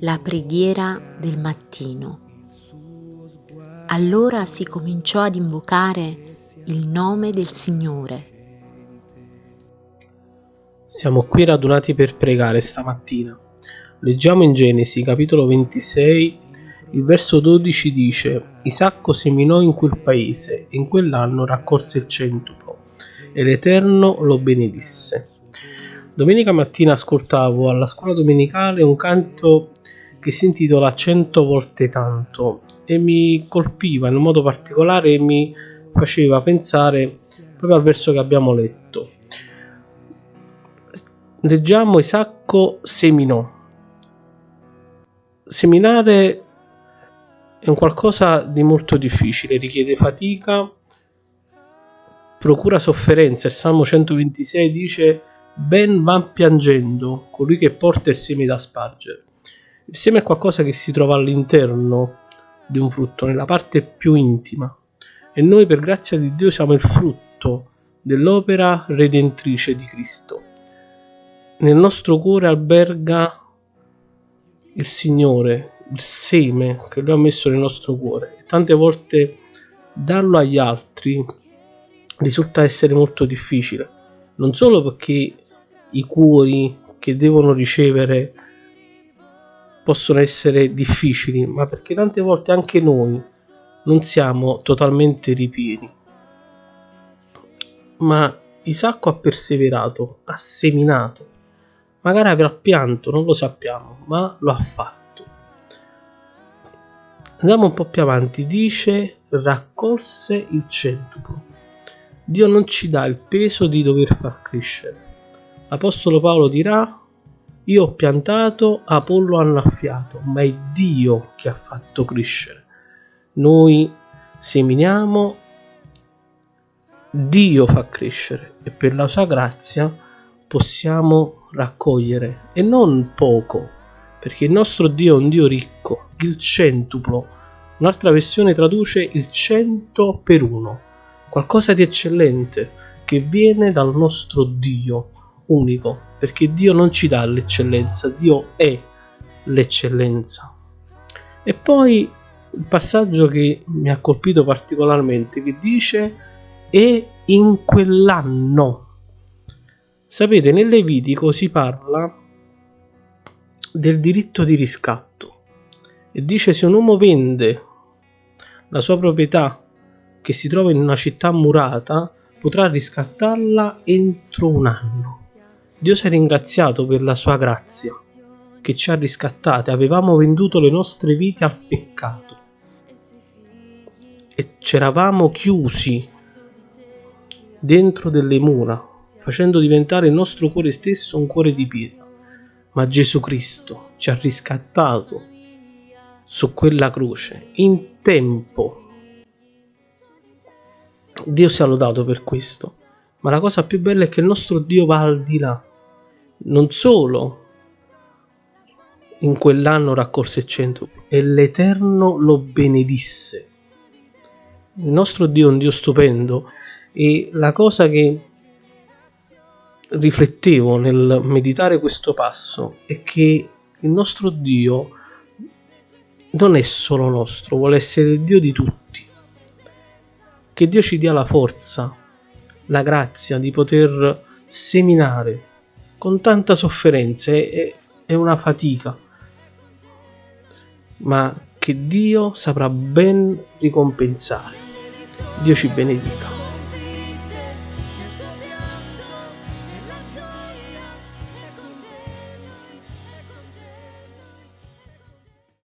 la preghiera del mattino. Allora si cominciò ad invocare il nome del Signore. Siamo qui radunati per pregare stamattina. Leggiamo in Genesi capitolo 26, il verso 12 dice: Isacco seminò in quel paese e in quell'anno raccolse il centuplo e l'Eterno lo benedisse. Domenica mattina ascoltavo alla scuola domenicale un canto che si intitola Cento volte tanto e mi colpiva in un modo particolare e mi faceva pensare proprio al verso che abbiamo letto. Leggiamo Isacco seminò. Seminare è un qualcosa di molto difficile, richiede fatica, procura sofferenza. Il Salmo 126 dice ben va piangendo colui che porta il seme da spargere. Il seme è qualcosa che si trova all'interno di un frutto, nella parte più intima. E noi per grazia di Dio siamo il frutto dell'opera redentrice di Cristo. Nel nostro cuore alberga il Signore, il seme che Lui ha messo nel nostro cuore. Tante volte darlo agli altri risulta essere molto difficile, non solo perché i cuori che devono ricevere possono essere difficili, ma perché tante volte anche noi non siamo totalmente ripieni. Ma Isacco ha perseverato, ha seminato, magari avrà pianto, non lo sappiamo, ma lo ha fatto. Andiamo un po' più avanti, dice raccolse il centuplo. Dio non ci dà il peso di dover far crescere. L'Apostolo Paolo dirà io ho piantato, Apollo ha annaffiato, ma è Dio che ha fatto crescere. Noi seminiamo, Dio fa crescere e per la sua grazia possiamo raccogliere e non poco, perché il nostro Dio è un Dio ricco, il centuplo. Un'altra versione traduce il cento per uno, qualcosa di eccellente che viene dal nostro Dio unico, perché Dio non ci dà l'eccellenza, Dio è l'eccellenza. E poi il passaggio che mi ha colpito particolarmente, che dice e in quell'anno. Sapete, nel Levitico si parla del diritto di riscatto e dice se un uomo vende la sua proprietà che si trova in una città murata, potrà riscattarla entro un anno. Dio sia ringraziato per la sua grazia che ci ha riscattate. Avevamo venduto le nostre vite al peccato e c'eravamo chiusi dentro delle mura, facendo diventare il nostro cuore stesso un cuore di pietra. Ma Gesù Cristo ci ha riscattato su quella croce in tempo. Dio sia lodato per questo. Ma la cosa più bella è che il nostro Dio va al di là. Non solo in quell'anno raccolse il centro e l'Eterno lo benedisse. Il nostro Dio è un Dio stupendo e la cosa che riflettevo nel meditare questo passo è che il nostro Dio non è solo nostro, vuole essere il Dio di tutti. Che Dio ci dia la forza la grazia di poter seminare con tanta sofferenza e, e una fatica, ma che Dio saprà ben ricompensare. Dio ci benedica.